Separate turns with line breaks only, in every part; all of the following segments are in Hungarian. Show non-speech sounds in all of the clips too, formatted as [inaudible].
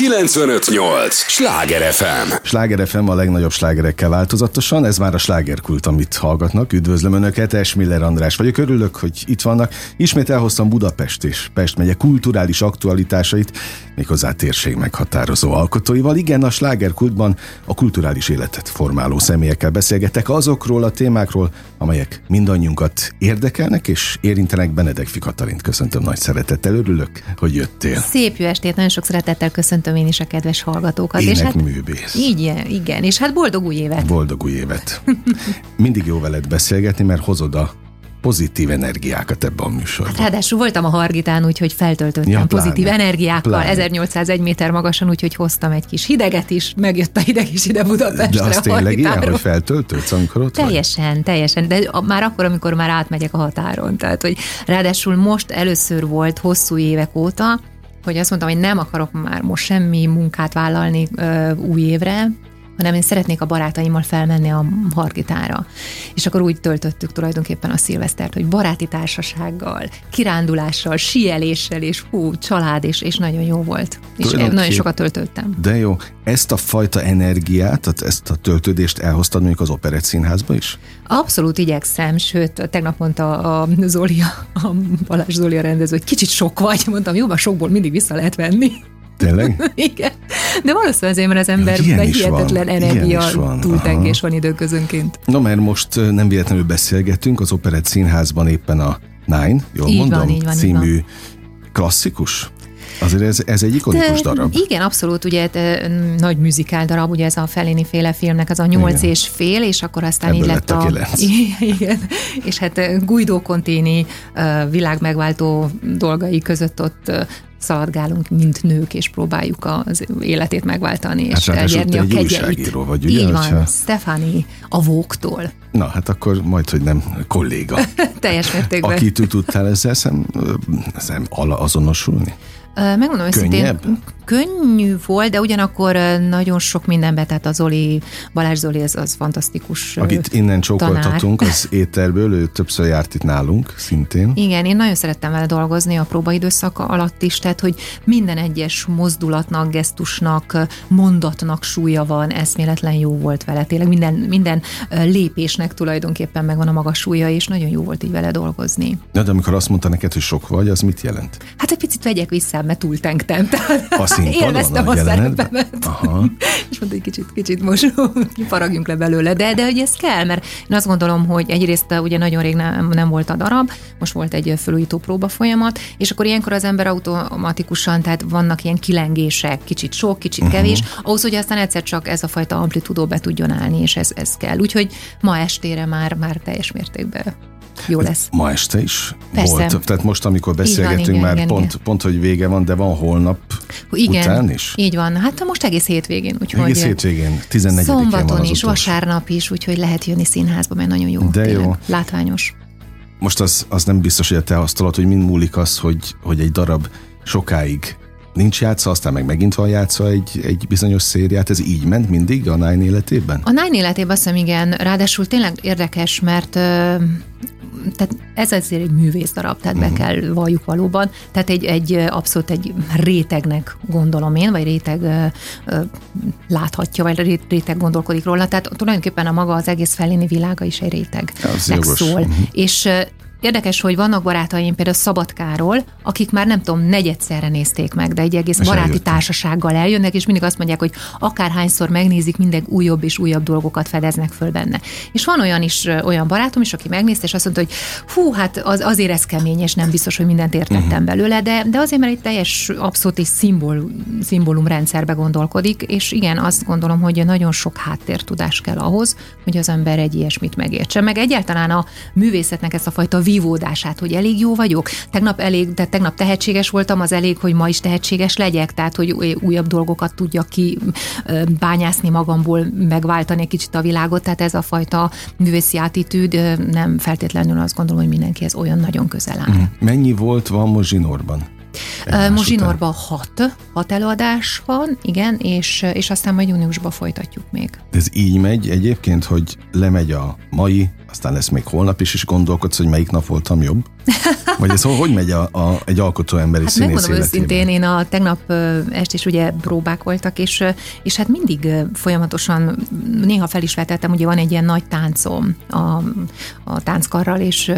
958! Sláger FM!
Sláger FM a legnagyobb slágerekkel változatosan, ez már a slágerkult, amit hallgatnak. Üdvözlöm Önöket, Esmiller András vagyok, örülök, hogy itt vannak. Ismét elhoztam Budapest és Pest megye kulturális aktualitásait, méghozzá térség meghatározó alkotóival. Igen, a slágerkultban a kulturális életet formáló személyekkel beszélgetek azokról a témákról, amelyek mindannyiunkat érdekelnek és érintenek. Benedek Fikatalint köszöntöm nagy szeretettel, örülök, hogy jöttél.
Szép jó estét, nagyon sok szeretettel köszöntöm én is a kedves hallgatókat.
Ének
és hát,
művész.
így, igen, és hát boldog új évet.
Boldog új évet. [laughs] Mindig jó veled beszélgetni, mert hozod a pozitív energiákat ebbe a műsorba.
Ráadásul voltam a Hargitán, úgyhogy feltöltöttem
Ja, pláne.
pozitív energiákkal,
Pláne.
1801 méter magasan, úgyhogy hoztam egy kis hideget is, megjött a hideg is ide Budapestre
De az
a
tényleg ilyen, hogy feltöltődsz, amikor ott vagy?
Teljesen, teljesen, de már akkor, amikor már átmegyek a határon. Tehát, hogy ráadásul most először volt hosszú évek óta, hogy azt mondtam, hogy nem akarok már most semmi munkát vállalni ö, új évre, hanem én szeretnék a barátaimmal felmenni a Hargitára. És akkor úgy töltöttük tulajdonképpen a szilvesztert, hogy baráti társasággal, kirándulással, sieléssel, és hú, család, és, és nagyon jó volt. És nagyon sokat töltöttem.
De jó, ezt a fajta energiát, tehát ezt a töltődést elhoztad mondjuk az Operett Színházba is?
Abszolút igyekszem, sőt, tegnap mondta a Zoli, a Balázs Zoli a rendező, hogy kicsit sok vagy, mondtam, jó, a sokból mindig vissza lehet venni.
Tényleg? [laughs]
Igen. De valószínűleg azért, mert az emberben hihetetlen
van,
energia
van,
túltengés van időközönként.
Na, mert most nem véletlenül beszélgetünk, az Operett Színházban éppen a Nine, jól
Így van,
mondom,
így van, így
című klasszikus. Azért ez, ez egy ikonikus
De
darab.
Igen, abszolút, ugye de, nagy műzikál darab, ugye ez a Fellini féle filmnek az a nyolc
Igen.
és fél, és akkor aztán
Ebből
így
lett
lett
a
a... [laughs] Igen, és hát Guido Contini eh, világmegváltó dolgai között ott szaladgálunk, mint nők, és próbáljuk az életét megváltani, és
Hát te
a
egy
kegyeit.
újságíró vagy, ugye,
Így van,
hogyha-
Stefani a Vóktól.
Na, hát akkor majd, hogy nem kolléga. [laughs]
Teljes mértékben.
Akit tu tudtál ezzel szem, szem ala azonosulni?
Megmondom őszintén,
Könnyebb?
Könnyű volt, de ugyanakkor nagyon sok mindenbe, tehát a Zoli, Balázs Zoli, ez az fantasztikus
Akit innen csókoltatunk az éterből, ő többször járt itt nálunk, szintén.
Igen, én nagyon szerettem vele dolgozni a próbaidőszak alatt is, tehát hogy minden egyes mozdulatnak, gesztusnak, mondatnak súlya van, eszméletlen jó volt vele. Tényleg minden, minden lépésnek tulajdonképpen megvan a maga súlya, és nagyon jó volt így vele dolgozni.
Na, de amikor azt mondta neked, hogy sok vagy, az mit jelent?
Hát egy picit vegyek vissza, mert túltengtem. [laughs] Tehát
A színpadon,
élveztem
a
a szerepemet.
Aha.
És mondta, hogy kicsit, kicsit most [laughs] faragjunk le belőle. De, de hogy ez kell, mert én azt gondolom, hogy egyrészt ugye nagyon rég nem, nem volt a darab, most volt egy felújító próba folyamat, és akkor ilyenkor az ember automatikusan, tehát vannak ilyen kilengések, kicsit sok, kicsit
Mhm.
kevés, ahhoz, hogy aztán egyszer csak ez a fajta amplitudó be tudjon állni, és ez, ez kell. Úgyhogy ma estére már, már teljes mértékben jó lesz.
Ma este is
Persze.
volt. Tehát most, amikor
van,
beszélgetünk,
igen,
már
igen,
pont,
igen.
pont, hogy vége van, de van holnap
Igen,
után is.
így van. Hát most egész hétvégén, úgyhogy
Egész hétvégén, 14 van
szombaton
az
is,
utolsó.
vasárnap is, úgyhogy lehet jönni színházba, mert nagyon jó.
De
tényleg,
jó.
Látványos.
Most az, az nem biztos, hogy a te asztalod, hogy mind múlik az, hogy, hogy egy darab sokáig nincs játszva, aztán meg megint van játszva egy, egy bizonyos szériát. Ez így ment mindig a Nine életében?
A Nine életében azt hiszem igen, ráadásul tényleg érdekes, mert tehát ez azért egy művész darab, tehát be kell valljuk valóban. Tehát egy, egy abszolút egy rétegnek gondolom én, vagy réteg ö, ö, láthatja, vagy ré- réteg gondolkodik róla. Tehát tulajdonképpen a maga az egész Fellini világa is egy réteg.
Jogos.
szól.
Mhm.
És Érdekes, hogy vannak barátaim, például Szabadkáról, akik már nem tudom, negyedszerre nézték meg, de egy egész
És
baráti
eljöttek.
társasággal eljönnek, és mindig azt mondják, hogy akárhányszor megnézik, mindig újabb és újabb dolgokat fedeznek föl benne. És van olyan is, olyan barátom is, aki megnézte, és azt mondta, hogy hú, hát az, azért ez kemény, és nem biztos, hogy mindent értettem uh-huh. belőle, de, de azért, mert egy teljes, abszolút egy szimbol, szimbólumrendszerbe gondolkodik, és igen, azt gondolom, hogy nagyon sok háttértudás kell ahhoz, hogy az ember egy ilyesmit megértse. Meg egyáltalán a művészetnek ezt a fajta vívódását, hogy elég jó vagyok, tegnap elég, de tegnap tehetséges voltam, az elég, hogy ma is tehetséges legyek, tehát hogy új- újabb dolgokat tudjak ki bányászni magamból, megváltani egy kicsit a világot, tehát ez a fajta művészi attitűd nem feltétlenül azt gondolom, hogy mindenkihez olyan nagyon közel áll.
Mennyi volt van most zsinórban?
Most zsinórban hat, hat előadás van, igen, és, és aztán majd júniusban folytatjuk még.
De ez így megy egyébként, hogy lemegy a mai, aztán lesz még holnap is, és gondolkodsz, hogy melyik nap voltam jobb? Vagy ez hogy megy a, a, egy alkotó emberi
hát
színész
megmondom
életében?
őszintén, én a tegnap est is ugye próbák voltak, és, és hát mindig folyamatosan, néha fel is vetettem, ugye van egy ilyen nagy táncom a, a tánckarral, és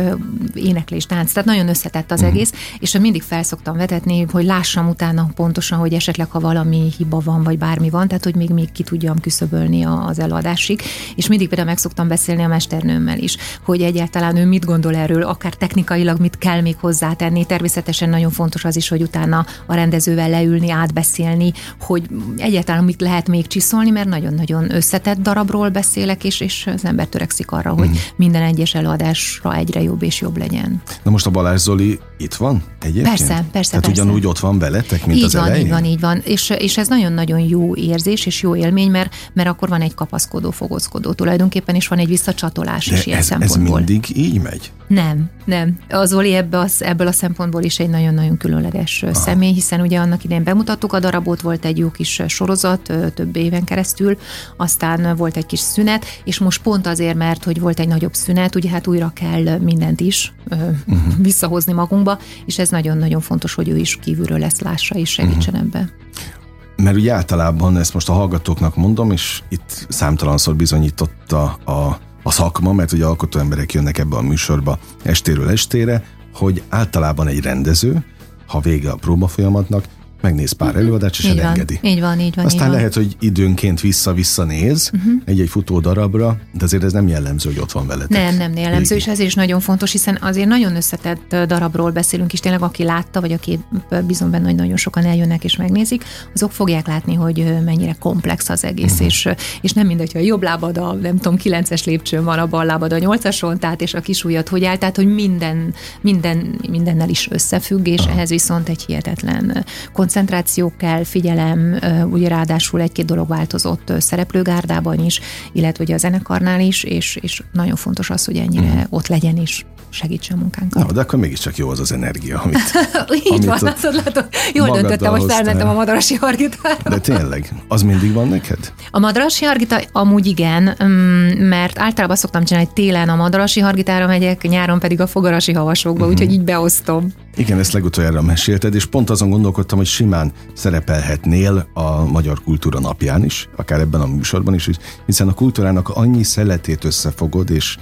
éneklés tánc, tehát nagyon összetett az uh-huh. egész, és mindig felszoktam vetetni, hogy lássam utána pontosan, hogy esetleg ha valami hiba van, vagy bármi van, tehát hogy még, még ki tudjam küszöbölni az előadásig, és mindig például meg szoktam beszélni a mesternőmmel is, hogy egyáltalán ő mit gondol erről, akár technikailag mit kell még hozzátenni. Természetesen nagyon fontos az is, hogy utána a rendezővel leülni, átbeszélni, hogy egyáltalán mit lehet még csiszolni, mert nagyon-nagyon összetett darabról beszélek, és, és az ember törekszik arra, hogy mm. minden egyes előadásra egyre jobb és jobb legyen.
Na most a Balázs Zoli itt van egyébként?
Persze, persze.
Tehát
persze.
ugyanúgy ott van veletek, mint
így
az
van,
elején?
Így van, így van. És, és ez nagyon-nagyon jó érzés és jó élmény, mert, mert akkor van egy kapaszkodó, fogozkodó tulajdonképpen, és van egy visszacsatolás
De
is ilyen
ez, ez
szempontból.
mindig így megy?
Nem, nem. Az Zoli ebbe az, ebből a szempontból is egy nagyon-nagyon különleges Aha. személy, hiszen ugye annak idején bemutattuk a darabot, volt egy jó kis sorozat több éven keresztül, aztán volt egy kis szünet, és most pont azért, mert hogy volt egy nagyobb szünet, ugye hát újra kell mindent is uh-huh. visszahozni magunkba, és ez nagyon-nagyon fontos, hogy ő is kívülről lesz lássa és segítsen uh-huh. ebbe.
Mert ugye általában ezt most a hallgatóknak mondom, és itt számtalanszor bizonyította a a szakma, mert ugye alkotó emberek jönnek ebbe a műsorba estéről estére, hogy általában egy rendező, ha vége a próba folyamatnak, megnéz pár előadást, és
így
elengedi.
Van, így van, így van.
Aztán
így
lehet,
van.
hogy időnként vissza-vissza néz uh-huh. egy-egy futó darabra, de azért ez nem jellemző, hogy ott van veletek.
Nem, nem jellemző, és ez is nagyon fontos, hiszen azért nagyon összetett darabról beszélünk, és tényleg aki látta, vagy aki bízom benne, hogy nagyon sokan eljönnek és megnézik, azok fogják látni, hogy mennyire komplex az egész, uh-huh. és, és nem mindegy, hogy a jobb lábad a, nem tudom, kilences lépcsőn van, a bal lábad a nyolcason, tehát és a kis ujjad hogy áll, tehát hogy minden, minden, mindennel is összefügg, és uh-huh. ehhez viszont egy hihetetlen koncentráció kell, figyelem, ugye ráadásul egy-két dolog változott szereplőgárdában is, illetve ugye a zenekarnál is, és, és nagyon fontos az, hogy ennyire uh-huh. ott legyen is segítsen munkánkat.
Na, de akkor mégiscsak jó az az energia, amit [laughs]
Így amit van, látod, látod. Jól döntöttem, hogy felmentem a Madarasi Hargitára.
De tényleg, az mindig van neked?
A Madarasi Hargita amúgy igen, mm, mert általában szoktam csinálni, télen a Madarasi Hargitára megyek, nyáron pedig a Fogarasi Havasokba, uh-huh. úgyhogy így beosztom.
Igen, ezt legutoljára mesélted, és pont azon gondolkodtam, hogy simán szerepelhetnél a Magyar Kultúra napján is, akár ebben a műsorban is, hiszen a kultúrának annyi szeletét összefogod, és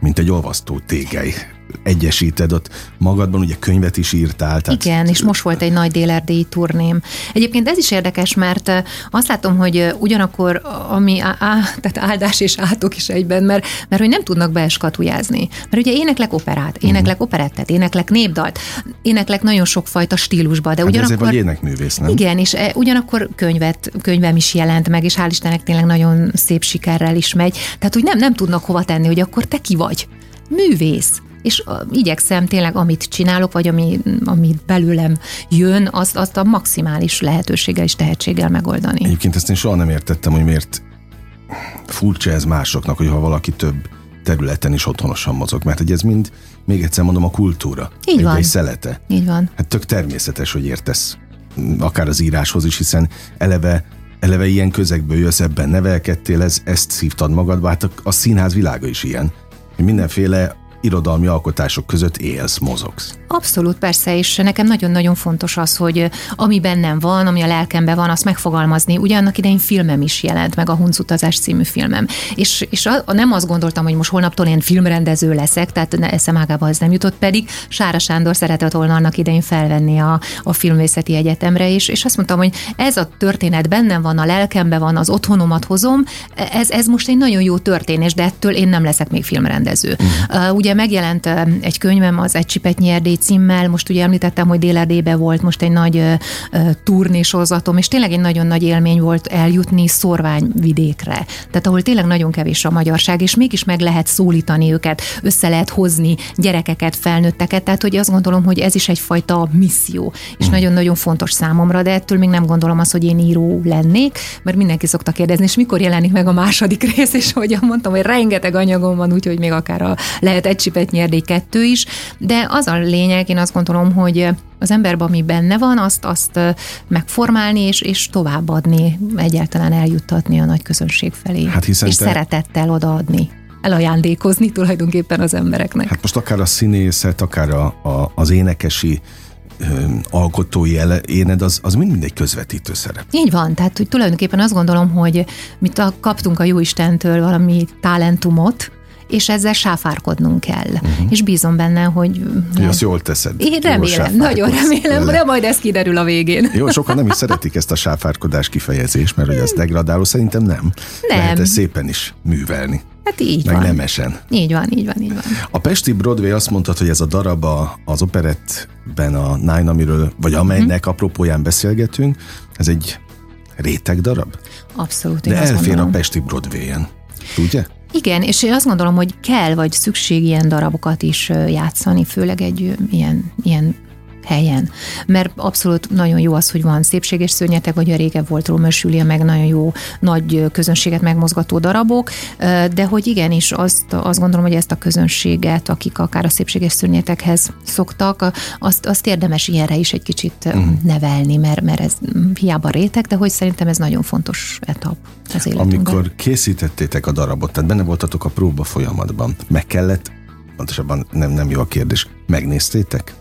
mint egy olvasztó tégely egyesíted ott magadban, ugye könyvet is írtál.
Tehát... Igen, és most volt egy nagy délerdélyi turném. Egyébként ez is érdekes, mert azt látom, hogy ugyanakkor, ami á, á, tehát áldás és átok is egyben, mert, mert hogy nem tudnak beeskatujázni. Mert ugye éneklek operát, éneklek uh-huh. operettet, éneklek népdalt, éneklek nagyon sokfajta stílusba, de
hát
ugyanakkor...
Ezért vagy énekművész, nem?
Igen, és ugyanakkor könyvet, könyvem is jelent meg, és hál' Istennek tényleg nagyon szép sikerrel is megy. Tehát, hogy nem, nem tudnak hova tenni, hogy akkor te ki vagy. Művész és igyekszem tényleg, amit csinálok, vagy ami, amit belőlem jön, azt, azt a maximális lehetőséggel és tehetséggel megoldani.
Egyébként ezt én soha nem értettem, hogy miért furcsa ez másoknak, hogy ha valaki több területen is otthonosan mozog, mert hogy ez mind, még egyszer mondom, a kultúra.
Így egy, van.
Egy szelete.
Így van.
Hát tök természetes, hogy értesz akár az íráshoz is, hiszen eleve eleve ilyen közegből jössz, ebben nevelkedtél, ez, ezt szívtad magadba, hát a, a színház világa is ilyen. Mindenféle irodalmi alkotások között élsz, mozogsz.
Abszolút, persze, és nekem nagyon-nagyon fontos az, hogy ami bennem van, ami a lelkemben van, azt megfogalmazni. Ugye annak idején filmem is jelent, meg a Huncutazás című filmem. És, és a, nem azt gondoltam, hogy most holnaptól én filmrendező leszek, tehát eszem ágába ez nem jutott, pedig Sára Sándor szeretett volna annak idején felvenni a, a filmvészeti egyetemre, és, és azt mondtam, hogy ez a történet bennem van, a lelkemben van, az otthonomat hozom, ez, ez most egy nagyon jó történés, de ettől én nem leszek még filmrendező. Uh, ugye megjelent egy könyvem, az Egy csipet nyerdé címmel, most ugye említettem, hogy Déledébe volt most egy nagy turnésorozatom, és tényleg egy nagyon nagy élmény volt eljutni szorványvidékre. Tehát ahol tényleg nagyon kevés a magyarság, és mégis meg lehet szólítani őket, össze lehet hozni gyerekeket, felnőtteket, tehát hogy azt gondolom, hogy ez is egyfajta misszió, és nagyon-nagyon fontos számomra, de ettől még nem gondolom azt, hogy én író lennék, mert mindenki szokta kérdezni, és mikor jelenik meg a második rész, és ahogy mondtam, hogy rengeteg anyagom van, úgyhogy még akár a, lehet egy csipet nyerdé kettő is, de az a lényeg, én azt gondolom, hogy az emberben, ami benne van, azt, azt megformálni és, és továbbadni, egyáltalán eljuttatni a nagy közönség felé.
Hát hiszen
és
te...
szeretettel odaadni elajándékozni tulajdonképpen az embereknek.
Hát most akár a színészet, akár a, a, az énekesi alkotói éned, az, az mind egy közvetítő szerep.
Így van, tehát hogy tulajdonképpen azt gondolom, hogy mit a, kaptunk a Jóistentől valami talentumot, és ezzel sáfárkodnunk kell. Uh-huh. És bízom benne, hogy...
Ja, azt jól teszed.
Én remélem, nagyon remélem, de majd ez kiderül a végén.
Jó, sokan nem is szeretik ezt a sáfárkodás kifejezést, mert hogy ez degradáló, szerintem nem. Nem. Lehet ezt szépen is művelni.
Hát így
Meg
van.
nemesen.
Így van, így van, így van.
A Pesti Broadway azt mondtad, hogy ez a darab a, az operettben a Nine, amiről, vagy amelynek uh-huh. apropóján beszélgetünk, ez egy réteg darab?
Abszolút.
De elfér a Pesti Broadway-en. Tudja?
Igen, és én azt gondolom, hogy kell vagy szükség ilyen darabokat is játszani, főleg egy ilyen, ilyen helyen. Mert abszolút nagyon jó az, hogy van szépség és szörnyetek, vagy a régen volt Rómer Júlia, meg nagyon jó nagy közönséget megmozgató darabok, de hogy igenis azt, azt gondolom, hogy ezt a közönséget, akik akár a szépség és szörnyetekhez szoktak, azt, azt érdemes ilyenre is egy kicsit uh-huh. nevelni, mert, mert ez hiába rétek, de hogy szerintem ez nagyon fontos etap az életünkben.
Amikor készítettétek a darabot, tehát benne voltatok a próba folyamatban, meg kellett, pontosabban nem, nem jó a kérdés, megnéztétek?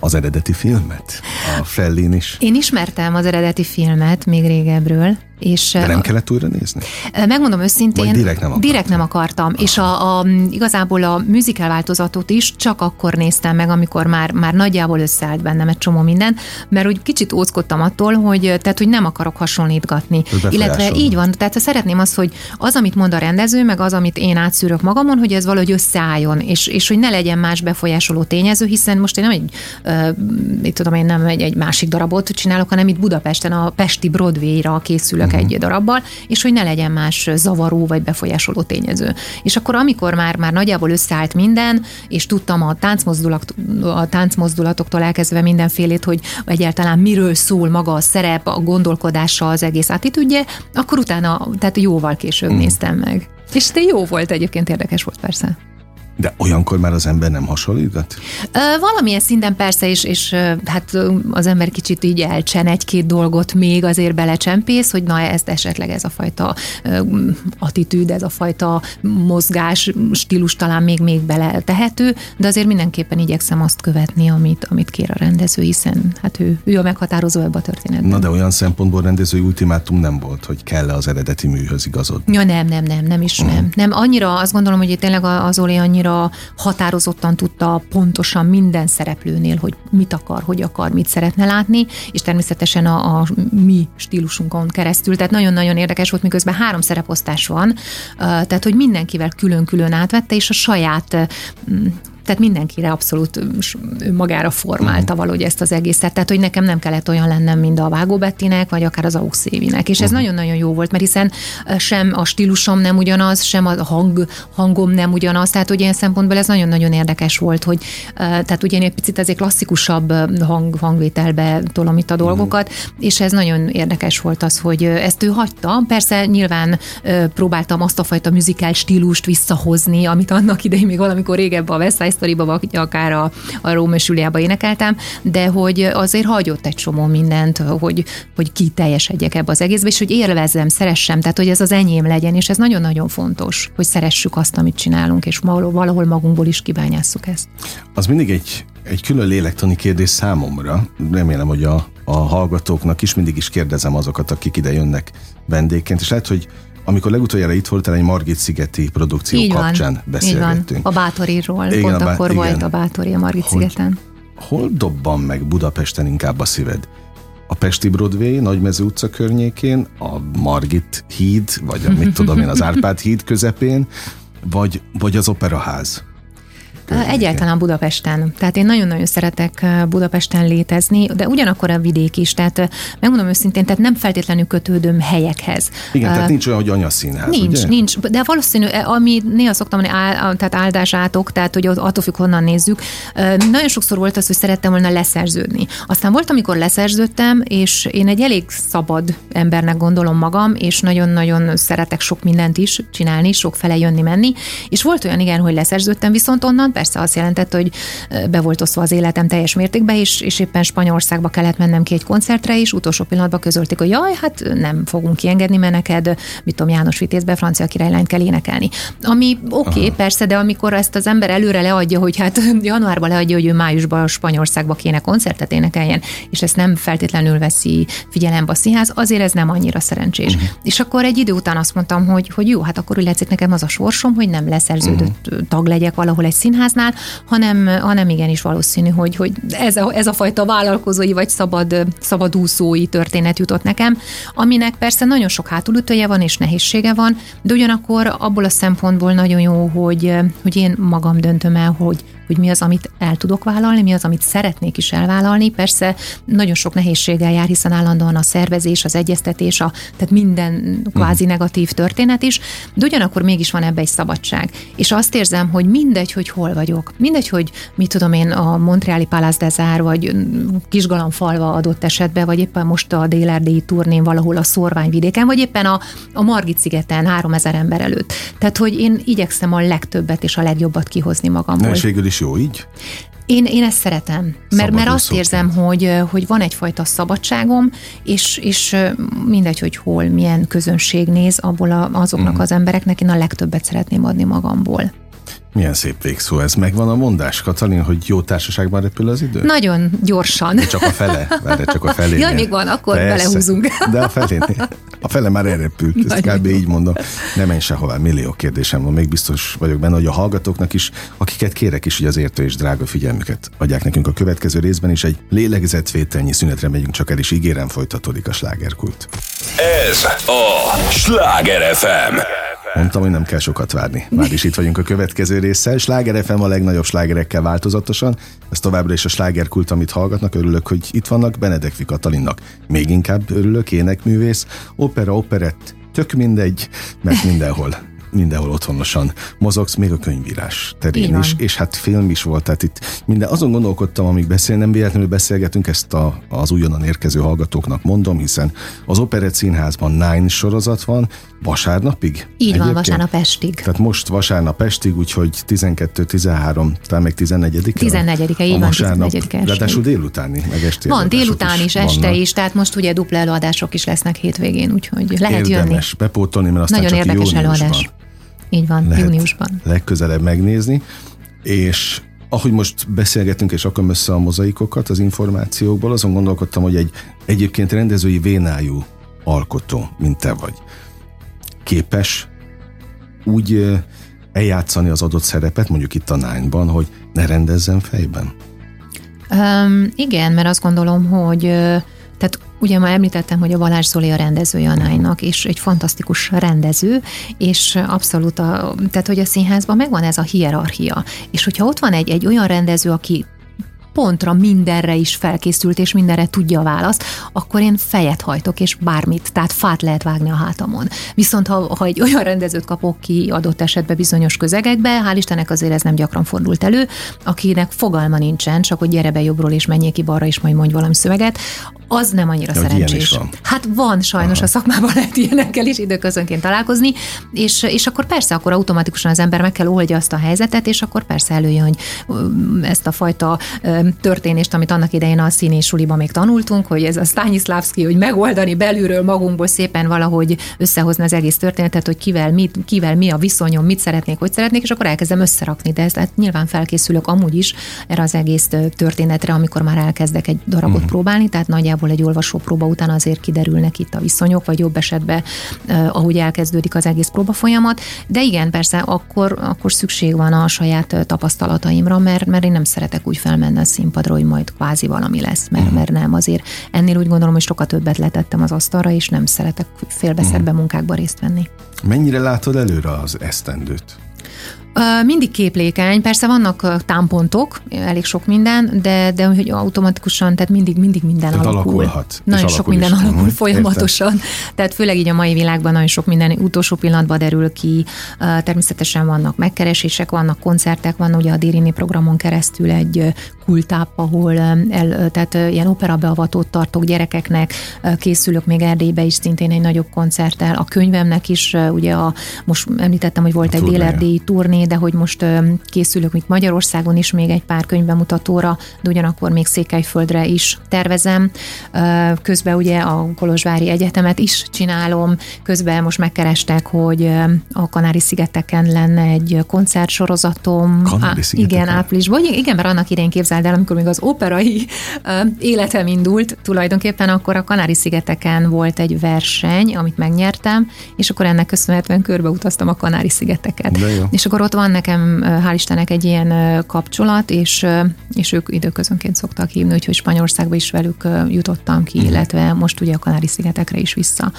Az eredeti filmet? A Fellin is?
Én ismertem az eredeti filmet még régebről, és,
De nem kellett újra nézni?
Megmondom őszintén,
Vagy direkt nem akartam.
Direkt nem akartam. Aha. És a, a, igazából a musical változatot is csak akkor néztem meg, amikor már, már nagyjából összeállt bennem egy csomó minden, mert úgy kicsit óckodtam attól, hogy, tehát, hogy nem akarok hasonlítgatni. Illetve így van, tehát szeretném azt, hogy az, amit mond a rendező, meg az, amit én átszűrök magamon, hogy ez valahogy összeálljon, és, és hogy ne legyen más befolyásoló tényező, hiszen most én nem egy, uh, tudom én nem egy, egy másik darabot csinálok, hanem itt Budapesten a Pesti Broadway-ra készülök uh-huh. egy darabbal, és hogy ne legyen más zavaró vagy befolyásoló tényező. És akkor, amikor már, már nagyjából összeállt minden, és tudtam a, táncmozdulat, a táncmozdulatoktól elkezdve mindenfélét, hogy egyáltalán miről szól maga a szerep, a gondolkodása, az egész attitűdje, akkor utána, tehát jóval később uh-huh. néztem meg. És te jó volt egyébként, érdekes volt persze.
De olyankor már az ember nem hasonlítgat?
Valamilyen szinten persze, és, és hát az ember kicsit így elcsen egy-két dolgot még azért belecsempész, hogy na ezt esetleg ez a fajta attitűd, ez a fajta mozgás, stílus talán még, még bele tehető, de azért mindenképpen igyekszem azt követni, amit, amit kér a rendező, hiszen hát ő, ő a meghatározó ebbe a történetben.
Na de olyan szempontból rendezői ultimátum nem volt, hogy kell az eredeti műhöz igazodni?
Ja nem, nem, nem, nem is, uh-huh. nem. Nem, annyira azt gondolom, hogy tényleg az Oli annyira annyira határozottan tudta pontosan minden szereplőnél, hogy mit akar, hogy akar, mit szeretne látni, és természetesen a, a mi stílusunkon keresztül. Tehát nagyon-nagyon érdekes volt, miközben három szereposztás van, tehát hogy mindenkivel külön-külön átvette, és a saját tehát mindenkire abszolút magára formálta uh-huh. valahogy ezt az egészet. Tehát, hogy nekem nem kellett olyan lennem, mint a Vágó Bettinek, vagy akár az Auxévinek. És ez uh-huh. nagyon-nagyon jó volt, mert hiszen sem a stílusom nem ugyanaz, sem a hang, hangom nem ugyanaz. Tehát, hogy ilyen szempontból ez nagyon-nagyon érdekes volt, hogy tehát ugye én egy picit azért klasszikusabb hang, hangvételbe tolom itt a dolgokat, uh-huh. és ez nagyon érdekes volt az, hogy ezt ő hagyta. Persze nyilván próbáltam azt a fajta muzikál stílust visszahozni, amit annak idején még valamikor régebben a West sztoriba, vagy akár a, a Rómos Juliába énekeltem, de hogy azért hagyott egy csomó mindent, hogy, hogy ki teljesedjek ebbe az egészbe, és hogy élvezzem, szeressem, tehát hogy ez az enyém legyen, és ez nagyon-nagyon fontos, hogy szeressük azt, amit csinálunk, és valahol magunkból is kibányásszuk ezt.
Az mindig egy, egy külön lélektani kérdés számomra. Remélem, hogy a, a hallgatóknak is mindig is kérdezem azokat, akik ide jönnek vendégként, és lehet, hogy amikor legutoljára itt voltál, egy Margit szigeti produkció így kapcsán van, beszélgettünk.
Így van, a Bátoriról, igen, pont a bá- akkor igen. volt a Bátori a Margit hogy, szigeten.
Hol dobban meg Budapesten inkább a szíved? A Pesti Broadway, Nagymező utca környékén, a Margit híd, vagy a mit tudom én, az [laughs] Árpád híd közepén, vagy, vagy az Operaház?
Egyáltalán Budapesten. Tehát én nagyon-nagyon szeretek Budapesten létezni, de ugyanakkor a vidék is. Tehát megmondom őszintén, tehát nem feltétlenül kötődöm helyekhez.
Igen, uh, tehát nincs olyan, hogy anyaszínház,
Nincs,
ugye?
nincs. De valószínű, ami néha szoktam mondani, áll, tehát áldásátok, tehát hogy attól függ, honnan nézzük. Nagyon sokszor volt az, hogy szerettem volna leszerződni. Aztán volt, amikor leszerződtem, és én egy elég szabad embernek gondolom magam, és nagyon-nagyon szeretek sok mindent is csinálni, sok fele jönni-menni, és volt olyan igen, hogy leszerződtem, viszont onnan persze azt jelentette, hogy be volt osztva az életem teljes mértékben, és, és éppen Spanyolországba kellett mennem ki egy koncertre, és utolsó pillanatban közölték, hogy jaj, hát nem fogunk kiengedni, mert neked, mit tudom, János Vitézbe francia királylányt kell énekelni. Ami oké, okay, persze, de amikor ezt az ember előre leadja, hogy hát [laughs] januárban leadja, hogy ő májusban Spanyolországba kéne koncertet énekeljen, és ezt nem feltétlenül veszi figyelembe a színház, azért ez nem annyira szerencsés. Uh-huh. És akkor egy idő után azt mondtam, hogy, hogy jó, hát akkor úgy látszik nekem az a sorsom, hogy nem leszerződött uh-huh. tag legyek valahol egy színháznál, hanem, hanem igenis valószínű, hogy, hogy ez, a, ez a fajta vállalkozói vagy szabad, szabadúszói történet jutott nekem, aminek persze nagyon sok hátulütője van és nehézsége van, de ugyanakkor abból a szempontból nagyon jó, hogy, hogy én magam döntöm el, hogy hogy mi az, amit el tudok vállalni, mi az, amit szeretnék is elvállalni. Persze nagyon sok nehézséggel jár, hiszen állandóan a szervezés, az egyeztetés, a, tehát minden kvázi uh-huh. negatív történet is, de ugyanakkor mégis van ebbe egy szabadság. És azt érzem, hogy mindegy, hogy hol vagyok. Mindegy, hogy mit tudom én, a Montreali Palace Desert, vagy Kisgalamfalva adott esetben, vagy éppen most a Délerdélyi turnén valahol a Szorványvidéken, vagy éppen a, a Margit szigeten 3000 ember előtt. Tehát, hogy én igyekszem a legtöbbet és a legjobbat kihozni magamból.
És végül is is jó így?
Én, én ezt szeretem, mert, mert azt érzem, hogy, hogy van egyfajta szabadságom, és, és mindegy, hogy hol, milyen közönség néz, abból a, azoknak mm. az embereknek én a legtöbbet szeretném adni magamból.
Milyen szép végszó ez. Megvan a mondás, Katalin, hogy jó társaságban repül az idő?
Nagyon gyorsan.
De csak a fele, várj, csak a felé.
Ja, még van, akkor Persze. belehúzunk.
De a felé, a fele már elrepült, ezt kb. így mondom. Nem menj sehová, millió kérdésem van, még biztos vagyok benne, hogy a hallgatóknak is, akiket kérek is, hogy az értő és drága figyelmüket adják nekünk a következő részben is, egy lélegzetvételnyi szünetre megyünk csak el, és ígérem folytatódik a slágerkult.
Ez a Sláger FM.
Mondtam, hogy nem kell sokat várni. Már is itt vagyunk a következő résszel. Sláger FM a legnagyobb slágerekkel változatosan. Ez továbbra is a slágerkult, amit hallgatnak. Örülök, hogy itt vannak Benedek Katalinnak. Még inkább örülök, énekművész, opera, operett, tök mindegy, mert mindenhol mindenhol otthonosan mozogsz, még a könyvírás terén is, és hát film is volt, tehát itt minden, azon gondolkodtam, amíg beszélnem, véletlenül beszélgetünk, ezt a, az újonnan érkező hallgatóknak mondom, hiszen az Operett Színházban Nine sorozat van, vasárnapig? Így
Egyébként? van, vasárnap estig.
Tehát most vasárnap estig, úgyhogy 12, 13, talán meg 14
14 így van, vasárnap, 14
Ráadásul délutáni, meg esti
Van délután is, is este vannak. is, tehát most ugye dupla előadások is lesznek hétvégén, úgyhogy lehet
Érdemes
jönni.
bepótolni, mert aztán
Nagyon
csak
érdekes előadás. Így van, lehet júniusban.
Legközelebb megnézni, és ahogy most beszélgetünk és akarom össze a mozaikokat az információkból, azon gondolkodtam, hogy egy egyébként rendezői vénájú alkotó, mint te vagy, képes úgy eljátszani az adott szerepet, mondjuk itt a nine hogy ne rendezzen fejben?
Um, igen, mert azt gondolom, hogy tehát ugye már említettem, hogy a Balázs Zoli a rendezője a Nine-nak, és egy fantasztikus rendező, és abszolút, a, tehát hogy a színházban megvan ez a hierarchia, és hogyha ott van egy, egy olyan rendező, aki pontra mindenre is felkészült, és mindenre tudja a választ, akkor én fejet hajtok, és bármit, tehát fát lehet vágni a hátamon. Viszont ha, ha egy olyan rendezőt kapok ki adott esetben bizonyos közegekbe, hál' Istennek azért ez nem gyakran fordult elő, akinek fogalma nincsen, csak hogy gyere be jobbról és menjél ki balra, és majd mondj valami szöveget, az nem annyira ja, szerencsés.
Van.
Hát van, sajnos Aha. a szakmában [laughs] lehet ilyenekkel is időközönként találkozni, és, és akkor persze, akkor automatikusan az ember meg kell oldja azt a helyzetet, és akkor persze előjön, hogy ezt a fajta történést, amit annak idején a színés suliban még tanultunk, hogy ez a Stanislavski, hogy megoldani belülről magunkból szépen valahogy összehozni az egész történetet, hogy kivel, mit, kivel mi a viszonyom, mit szeretnék, hogy szeretnék, és akkor elkezdem összerakni, de ezt hát nyilván felkészülök amúgy is erre az egész történetre, amikor már elkezdek egy darabot uh-huh. próbálni, tehát nagyjából egy olvasó próba után azért kiderülnek itt a viszonyok, vagy jobb esetben, ahogy elkezdődik az egész próba folyamat, de igen, persze akkor, akkor szükség van a saját tapasztalataimra, mert, mert én nem szeretek úgy felmenni a színpadra, hogy majd kvázi valami lesz, mert, uh-huh. mert nem azért. Ennél úgy gondolom, hogy sokkal többet letettem az asztalra, és nem szeretek félbeszerbe uh-huh. munkákba részt venni.
Mennyire látod előre az esztendőt?
Mindig képlékeny, persze vannak támpontok, elég sok minden, de, de hogy automatikusan, tehát mindig, mindig minden tehát alakul.
alakulhat.
Nagyon sok minden is. alakul folyamatosan. Értem. Tehát főleg így a mai világban nagyon sok minden utolsó pillanatban derül ki. Természetesen vannak megkeresések, vannak koncertek, van ugye a Dérini programon keresztül egy kultáp, ahol el, tehát ilyen operabeavatót tartok gyerekeknek, készülök még Erdélybe is szintén egy nagyobb koncerttel. A könyvemnek is, ugye a, most említettem, hogy volt a egy délerdélyi turné, de hogy most készülök itt Magyarországon is még egy pár könyvbemutatóra, de ugyanakkor még Székelyföldre is tervezem. Közben ugye a Kolozsvári Egyetemet is csinálom, közben most megkerestek, hogy a Kanári-szigeteken lenne egy koncertsorozatom.
Kanári-szigeteken?
Igen, áprilisban. Igen, mert annak idején képzeld el, amikor még az operai életem indult tulajdonképpen, akkor a Kanári-szigeteken volt egy verseny, amit megnyertem, és akkor ennek köszönhetően körbeutaztam a Kanári-szigeteket. És akkor ott van nekem, hál' Istennek, egy ilyen kapcsolat, és, és ők időközönként szoktak hívni, úgyhogy Spanyolországba is velük jutottam ki, uh-huh. illetve most ugye a Kanári-szigetekre is vissza.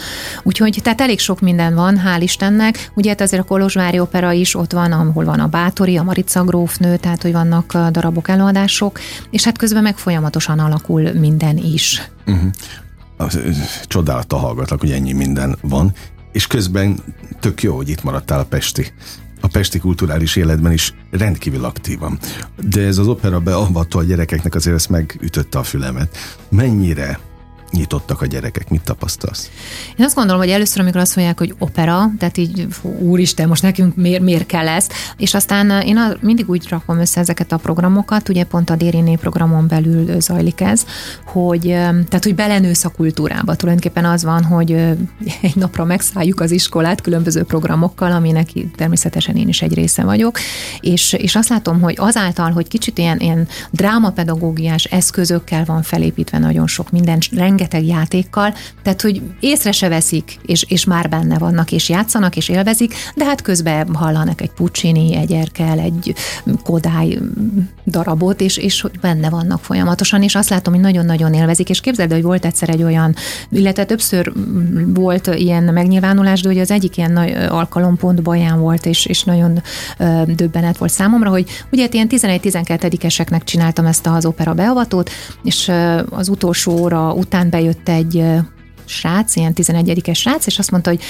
Úgyhogy tehát elég sok minden van, hál' Istennek. Ugye hát azért a Kolozsvári Opera is ott van, ahol van a Bátori, a Marica grófnő, tehát hogy vannak darabok, előadások, és hát közben meg folyamatosan alakul minden is.
Uh-huh. Csodálattal hallgatlak, hogy ennyi minden van, és közben tök jó, hogy itt maradtál a Pesti a pesti kulturális életben is rendkívül aktívan. De ez az opera beavató a gyerekeknek azért ezt megütötte a fülemet. Mennyire nyitottak a gyerekek? Mit tapasztalsz?
Én azt gondolom, hogy először, amikor azt mondják, hogy opera, tehát így, fú, úristen, most nekünk miért, miért kell ezt, és aztán eh, én mindig úgy rakom össze ezeket a programokat, ugye pont a Dériné programon belül zajlik ez, hogy, eh, tehát, hogy belenősz a kultúrába. Tulajdonképpen az van, hogy eh, egy napra megszálljuk az iskolát különböző programokkal, aminek természetesen én is egy része vagyok, és, és azt látom, hogy azáltal, hogy kicsit ilyen, ilyen drámapedagógiás eszközökkel van felépítve nagyon sok minden, rengeteg játékkal, tehát hogy észre se veszik, és, és már benne vannak, és játszanak, és élvezik, de hát közben hallanak egy Puccini, egy Erkel, egy Kodály darabot, és, és benne vannak folyamatosan, és azt látom, hogy nagyon-nagyon élvezik, és képzeld, hogy volt egyszer egy olyan, illetve többször volt ilyen megnyilvánulás, de hogy az egyik ilyen nagy alkalom Baján volt, és, és nagyon döbbenet volt számomra, hogy ugye ilyen 11-12-eseknek csináltam ezt az opera beavatót, és az utolsó óra után bejött egy srác, ilyen 11-es srác, és azt mondta, hogy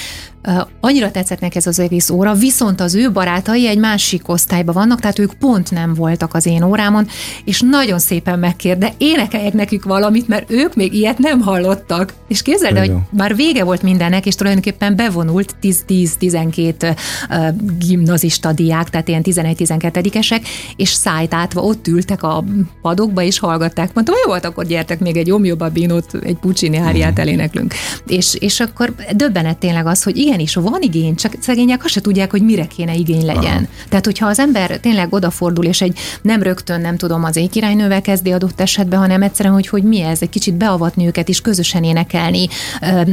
annyira tetszett neki ez az egész óra, viszont az ő barátai egy másik osztályban vannak, tehát ők pont nem voltak az én órámon, és nagyon szépen megkér, de énekeljek nekik valamit, mert ők még ilyet nem hallottak. És képzeld el, hogy már vége volt mindennek, és tulajdonképpen bevonult 10-12 uh, gimnazista diák, tehát ilyen 11-12-esek, és szájtátva ott ültek a padokba, és hallgatták. Mondtam, jó volt, akkor gyertek még egy Omio Babinot, egy Puccini áriát mhm. eléneklünk. És, és akkor döbbenet tényleg az, hogy igenis van igény, csak szegények azt se tudják, hogy mire kéne igény legyen. Aha. Tehát, hogyha az ember tényleg odafordul, és egy nem rögtön, nem tudom, az ékirálynővel kezdi adott esetben, hanem egyszerűen, hogy, hogy mi ez, egy kicsit beavatni őket is, közösen énekelni,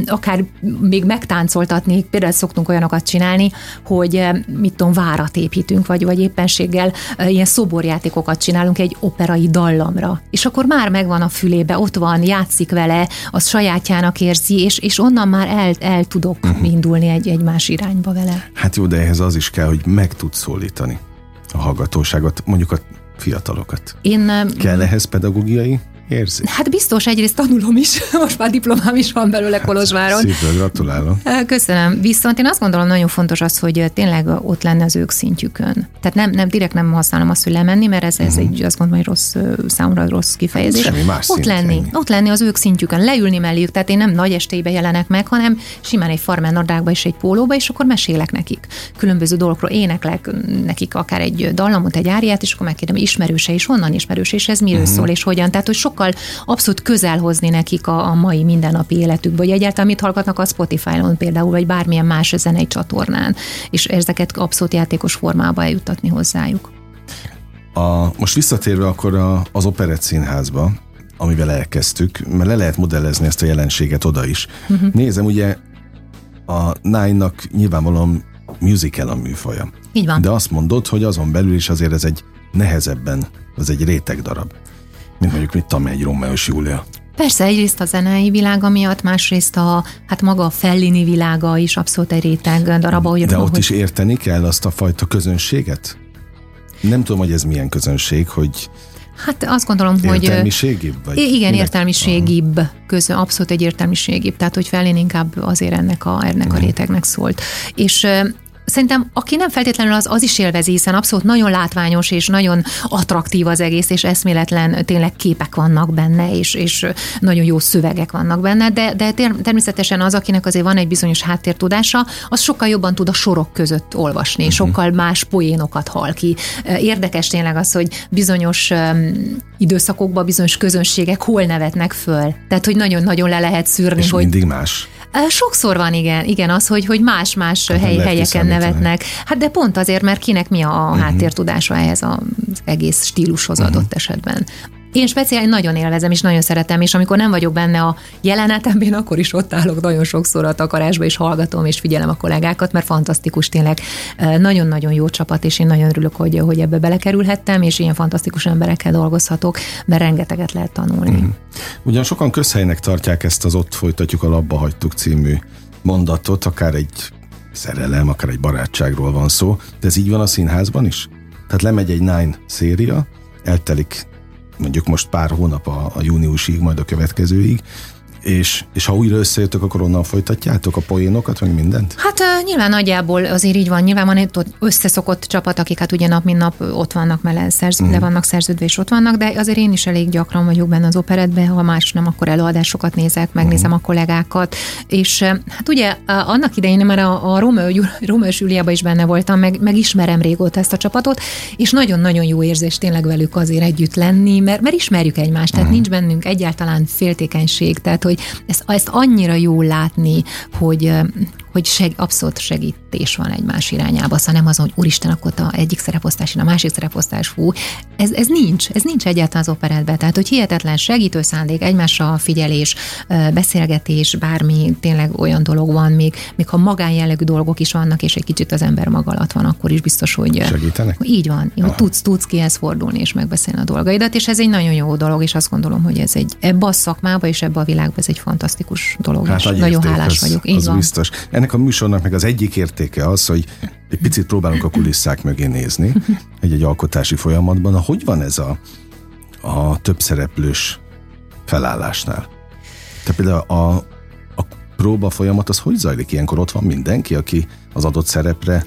akár még megtáncoltatni, például szoktunk olyanokat csinálni, hogy mit tudom, várat építünk, vagy, vagy éppenséggel ilyen szoborjátékokat csinálunk egy operai dallamra. És akkor már megvan a fülébe, ott van, játszik vele, az sajátjának érzi, és, és onnan már el, el tudok uh-huh. indulni elindulni egy, egy más irányba vele.
Hát jó, de ehhez az is kell, hogy meg tud szólítani a hallgatóságot, mondjuk a fiatalokat. Én, kell ehhez pedagógiai érzi?
Hát biztos, egyrészt tanulom is, [laughs] most már diplomám is van belőle Kolozsváron.
Szépen gratulálok.
Köszönöm. Viszont én azt gondolom, nagyon fontos az, hogy tényleg ott lenne az ők szintjükön. Tehát nem, nem direkt nem használom azt, hogy lemenni, mert ez, ez uh-huh. egy, azt gondolom, hogy rossz, számomra rossz kifejezés.
Semmi más
ott lenni, ott lenni az ők szintjükön, leülni melléjük, tehát én nem nagy estébe jelenek meg, hanem simán egy farmer nadrágba és egy pólóba, és akkor mesélek nekik különböző dolgokról, éneklek nekik akár egy dallamot, egy áriát, és akkor megkérdem, ismerőse is, honnan ismerőse, és ez miről uh-huh. szól, és hogyan. Tehát, hogy sok sokkal abszolút közel hozni nekik a, a mai mindennapi életükbe, vagy egyáltalán mit hallgatnak a Spotify-on például, vagy bármilyen más zenei csatornán, és ezeket abszolút játékos formába eljutatni hozzájuk.
A, most visszatérve akkor a, az Operett Színházba, amivel elkezdtük, mert le lehet modellezni ezt a jelenséget oda is. Uh-huh. Nézem, ugye a Nine-nak nyilvánvalóan musical a műfaja.
Így van.
De azt mondod, hogy azon belül is azért ez egy nehezebben, az egy réteg darab mint mondjuk mit tudom, egy Rómeus Júlia.
Persze, egyrészt a zenei világa miatt, másrészt a, hát maga a Fellini világa is abszolút egy réteg darab. Ahogy,
De ott ahogy... is érteni kell azt a fajta közönséget? Nem tudom, hogy ez milyen közönség, hogy
Hát azt gondolom,
hogy... Értelmiségibb?
Vagy igen, minek? értelmiségibb, közön, abszolút egy értelmiségibb, tehát hogy Fellini inkább azért ennek a, ennek a rétegnek szólt. És szerintem aki nem feltétlenül az, az is élvezi, hiszen abszolút nagyon látványos és nagyon attraktív az egész, és eszméletlen tényleg képek vannak benne, és, és nagyon jó szövegek vannak benne, de, de természetesen az, akinek azért van egy bizonyos háttértudása, az sokkal jobban tud a sorok között olvasni, uh-huh. sokkal más poénokat hal ki. Érdekes tényleg az, hogy bizonyos um, időszakokban bizonyos közönségek hol nevetnek föl. Tehát, hogy nagyon-nagyon le lehet szűrni.
És
hogy
mindig más.
Sokszor van, igen, igen, az, hogy, hogy más-más hát hely, helyeken nevetnek. Hát de pont azért, mert kinek mi a uh-huh. háttértudása ehhez az egész stílushoz uh-huh. adott esetben. Én speciális nagyon élvezem, és nagyon szeretem, és amikor nem vagyok benne a jelenetemben, [laughs] akkor is ott állok nagyon sokszor a takarásba, és hallgatom, és figyelem a kollégákat, mert fantasztikus tényleg. Nagyon-nagyon jó csapat, és én nagyon örülök, hogy, hogy ebbe belekerülhettem, és ilyen fantasztikus emberekkel dolgozhatok, mert rengeteget lehet tanulni. Mm.
Ugyan sokan közhelynek tartják ezt az Ott folytatjuk a labba hagytuk című mondatot, akár egy szerelem, akár egy barátságról van szó, de ez így van a színházban is? Tehát lemegy egy Nine széria, eltelik mondjuk most pár hónap a, a júniusig, majd a következőig, és, és ha újra összejöttök, akkor onnan folytatjátok a poénokat, meg mindent?
Hát uh, nyilván nagyjából azért így van. Nyilván van egy összeszokott csapat, akik hát ugye nap mint nap ott vannak, mert szerz, uh-huh. le vannak szerződve és ott vannak, de azért én is elég gyakran vagyok benne az operetben, ha más nem, akkor előadásokat nézek, megnézem uh-huh. a kollégákat, és hát ugye annak idején már a, a Romeo, Romeo Júliában is benne voltam, meg, meg ismerem régóta ezt a csapatot, és nagyon-nagyon jó érzés tényleg velük azért együtt lenni, mert, mert ismerjük egymást, tehát uh-huh. nincs bennünk egyáltalán féltékenység, tehát hogy ezt, ezt annyira jól látni, hogy, hogy seg, abszolút segítés van egymás irányába, szóval nem azon, hogy úristen, akkor a egyik szereposztás, a másik szereposztás, hú, ez, ez nincs, ez nincs egyáltalán az operetben, tehát hogy hihetetlen segítő szándék, egymásra figyelés, beszélgetés, bármi tényleg olyan dolog van, még, még ha magánjellegű dolgok is vannak, és egy kicsit az ember maga alatt van, akkor is biztos, hogy
segítenek.
Így van, hogy tudsz, tudsz kihez fordulni és megbeszélni a dolgaidat, és ez egy nagyon jó dolog, és azt gondolom, hogy ez egy ebbe a szakmába és ebbe a világba ez egy fantasztikus dolog, hát és nagyon hálás az, vagyok. Így
az
van.
biztos. Ennek ennek a műsornak meg az egyik értéke az, hogy egy picit próbálunk a kulisszák mögé nézni egy-egy alkotási folyamatban. Hogy van ez a, a több szereplős felállásnál? Tehát például a, a próba folyamat az hogy zajlik? Ilyenkor ott van mindenki, aki az adott szerepre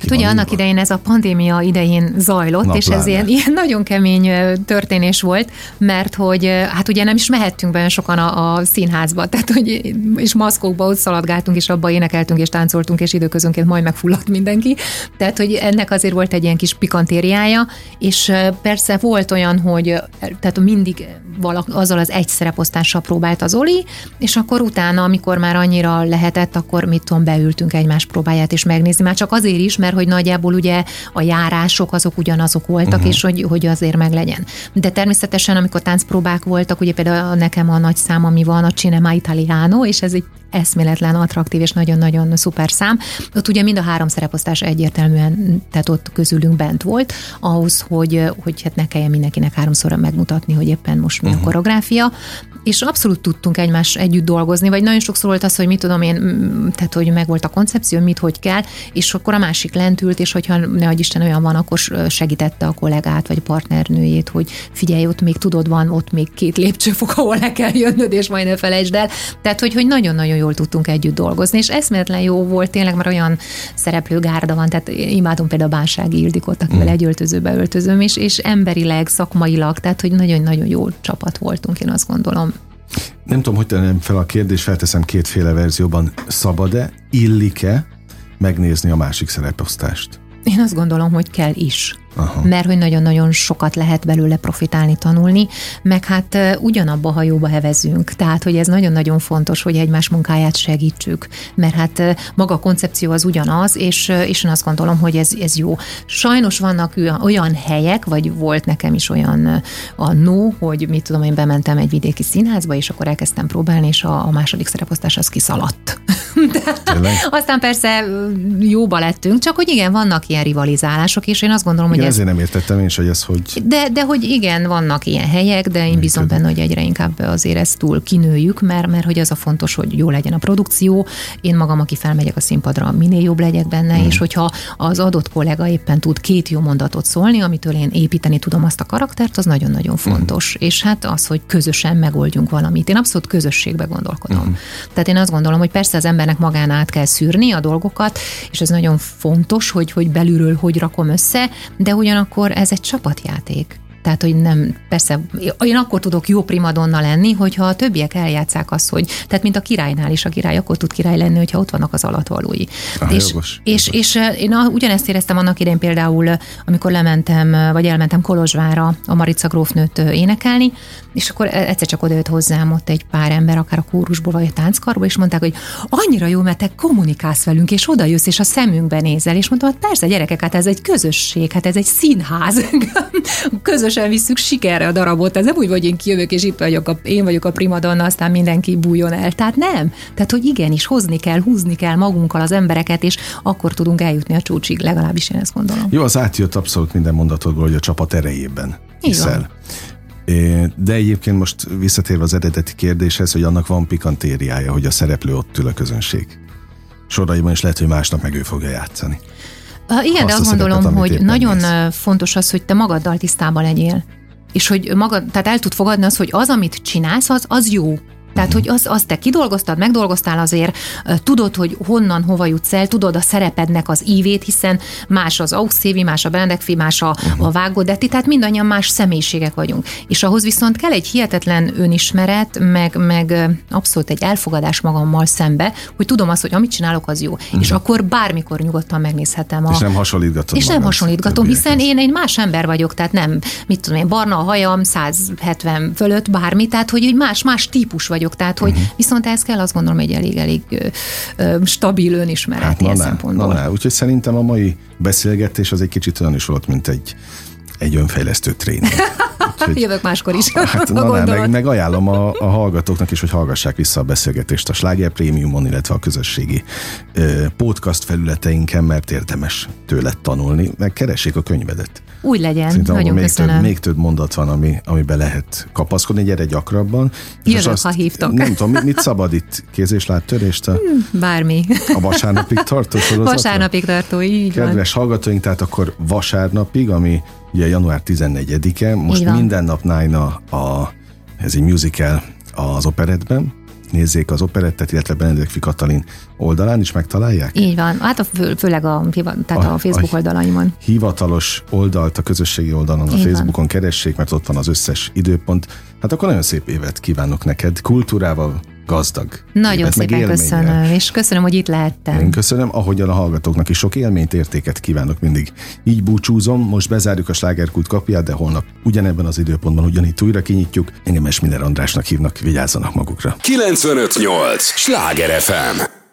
Hát ugye annak idején ez a pandémia idején zajlott, Na, és ez ilyen, ilyen nagyon kemény történés volt, mert hogy hát ugye nem is mehettünk be sokan a, a színházba, [laughs] tehát hogy és maszkokba ott szaladgáltunk, és abba énekeltünk, és táncoltunk, és időközönként majd megfulladt mindenki. Tehát, hogy ennek azért volt egy ilyen kis pikantériája, és persze volt olyan, hogy tehát mindig valak, azzal az egy szereposztással próbált az Oli, és akkor utána, amikor már annyira lehetett, akkor mit tudom, beültünk egymás próbáját is megnézni, már csak azért is, mert hogy nagyjából ugye a járások azok ugyanazok voltak, uh-huh. és hogy, hogy azért meg legyen. De természetesen, amikor táncpróbák voltak, ugye például nekem a nagy szám, ami van, a Cinema Italiano, és ez egy eszméletlen, attraktív és nagyon-nagyon szuper szám. Ott ugye mind a három szereposztás egyértelműen, tehát ott közülünk bent volt, ahhoz, hogy, hogy hát ne kelljen mindenkinek háromszor megmutatni, hogy éppen most mi uh-huh. a koreográfia, és abszolút tudtunk egymás együtt dolgozni, vagy nagyon sokszor volt az, hogy mit tudom én, tehát hogy meg volt a koncepció, mit hogy kell, és akkor a másik lent ült, és hogyha ne Isten olyan van, akkor segítette a kollégát, vagy a partnernőjét, hogy figyelj, ott még tudod, van ott még két lépcsőfok, ahol le kell jönnöd, és majd ne felejtsd el. Tehát, hogy, hogy nagyon-nagyon jól tudtunk együtt dolgozni, és eszméletlen jó volt tényleg, mert olyan szereplőgárda van, tehát imádom például Bánsági Ildikot, akivel mm. egy öltözőbe öltözöm, és, és emberileg, szakmailag, tehát hogy nagyon-nagyon jó csapat voltunk, én azt gondolom.
Nem tudom, hogy tennem fel a kérdést, felteszem kétféle verzióban. Szabad-e, illik-e megnézni a másik szereposztást?
Én azt gondolom, hogy kell is. Aha. mert hogy nagyon-nagyon sokat lehet belőle profitálni, tanulni, meg hát ugyanabba a hajóba hevezünk, tehát hogy ez nagyon-nagyon fontos, hogy egymás munkáját segítsük, mert hát maga a koncepció az ugyanaz, és, és én azt gondolom, hogy ez, ez jó. Sajnos vannak olyan helyek, vagy volt nekem is olyan a no, hogy mit tudom, én bementem egy vidéki színházba, és akkor elkezdtem próbálni, és a, a második szereposztás az kiszaladt. [laughs] De aztán persze jóba lettünk, csak hogy igen, vannak ilyen rivalizálások, és én azt gondolom, hogy
Egyébként
ez...
ezért nem értettem én is, hogy ez hogy...
De, de hogy igen, vannak ilyen helyek, de én bízom benne, hogy egyre inkább azért ezt túl kinőjük, mert, mert hogy az a fontos, hogy jó legyen a produkció. Én magam, aki felmegyek a színpadra, minél jobb legyek benne, mm. és hogyha az adott kollega éppen tud két jó mondatot szólni, amitől én építeni tudom azt a karaktert, az nagyon-nagyon fontos. Mm. És hát az, hogy közösen megoldjunk valamit. Én abszolút közösségbe gondolkodom. Mm. Tehát én azt gondolom, hogy persze az embernek magán át kell szűrni a dolgokat, és ez nagyon fontos, hogy, hogy belülről hogy rakom össze, de ugyanakkor ez egy csapatjáték. Tehát, hogy nem, persze, én akkor tudok jó primadonna lenni, hogyha a többiek eljátszák azt, hogy, tehát mint a királynál is, a király akkor tud király lenni, hogyha ott vannak az alatvalói.
Ah,
és,
jogos,
és,
jogos.
és, és én ugyanezt éreztem annak idején például, amikor lementem, vagy elmentem Kolozsvára a Marica grófnőt énekelni, és akkor e, egyszer csak odajött hozzám ott egy pár ember, akár a kórusból, vagy a tánckarból, és mondták, hogy annyira jó, mert te kommunikálsz velünk, és oda jössz, és a szemünkbe nézel, és mondtam, hogy persze, gyerekek, hát ez egy közösség, hát ez egy színház. [laughs] Közösen visszük sikerre a darabot. Ez nem úgy, hogy én kijövök, és itt vagyok, a, én vagyok a primadonna, aztán mindenki bújjon el. Tehát nem. Tehát, hogy igenis, hozni kell, húzni kell magunkkal az embereket, és akkor tudunk eljutni a csúcsig, legalábbis én ezt gondolom.
Jó, az átjött abszolút minden mondatodból, hogy a csapat erejében hiszel. De egyébként most visszatérve az eredeti kérdéshez, hogy annak van pikantériája, hogy a szereplő ott ül a közönség. Soraiban is lehet, hogy másnap meg ő fogja játszani.
Igen, azt de azt gondolom, hogy nagyon mész. fontos az, hogy te magaddal tisztában legyél. És hogy magad, tehát el tud fogadni az, hogy az, amit csinálsz, az, az jó. Tehát, hogy azt az te kidolgoztad, megdolgoztál azért, tudod, hogy honnan, hova jutsz el, tudod a szerepednek az ívét, hiszen más az Auxévi, más a Benedekfi, más a, a Vágodetti, tehát mindannyian más személyiségek vagyunk. És ahhoz viszont kell egy hihetetlen önismeret, meg, meg abszolút egy elfogadás magammal szembe, hogy tudom azt, hogy amit csinálok, az jó. Uh-huh. És akkor bármikor nyugodtan megnézhetem. A...
És nem hasonlítgatom.
És nem hasonlítgatom, hiszen én egy más ember vagyok, tehát nem, mit tudom én, barna a hajam, 170 fölött, bármi, tehát hogy egy más-más típus vagyok vagyok, tehát hogy uh-huh. viszont ez kell azt gondolom egy elég-elég stabil önismeret hát, ilyen na, szempontból.
Na, na, úgyhogy szerintem a mai beszélgetés az egy kicsit olyan is volt, mint egy egy önfejlesztő tréning. [laughs]
Úgyhogy, Jövök máskor is.
Hát, [laughs] na, na, meg, meg ajánlom a, a hallgatóknak is, hogy hallgassák vissza a beszélgetést a Sláger Prémiumon, illetve a közösségi ö, podcast felületeinken, mert érdemes tőle tanulni, meg keressék a könyvedet.
Úgy legyen, Szerintem nagyon
még
köszönöm.
Több, még több mondat van, ami, amiben lehet kapaszkodni, gyere gyakrabban.
Jövök, azt, ha hívtok.
Nem tudom, mit, mit szabad itt? Kéz és láttörést? A,
hmm, Bármi.
A vasárnapig tartó sorozatra?
Vasárnapig tartó, így
Kedves van. hallgatóink, tehát akkor vasárnapig, ami ugye január 14-e, most minden nap Nine a, a, ez egy musical az operetben, nézzék az operettet, illetve Benedek Katalin oldalán is megtalálják?
Így van, hát a fő, főleg a, tehát a, a Facebook a oldalaimon.
Hivatalos oldalt a közösségi oldalon, a Így Facebookon van. keressék, mert ott van az összes időpont. Hát akkor nagyon szép évet kívánok neked, kultúrával, gazdag.
Nagyon évet, szépen köszönöm, és köszönöm, hogy itt lehettem.
Én köszönöm, ahogyan a hallgatóknak is sok élményt, értéket kívánok mindig. Így búcsúzom, most bezárjuk a slágerkult kapját, de holnap ugyanebben az időpontban ugyanitt újra kinyitjuk. Engem Esmiller Andrásnak hívnak, vigyázzanak magukra.
958! Sláger FM!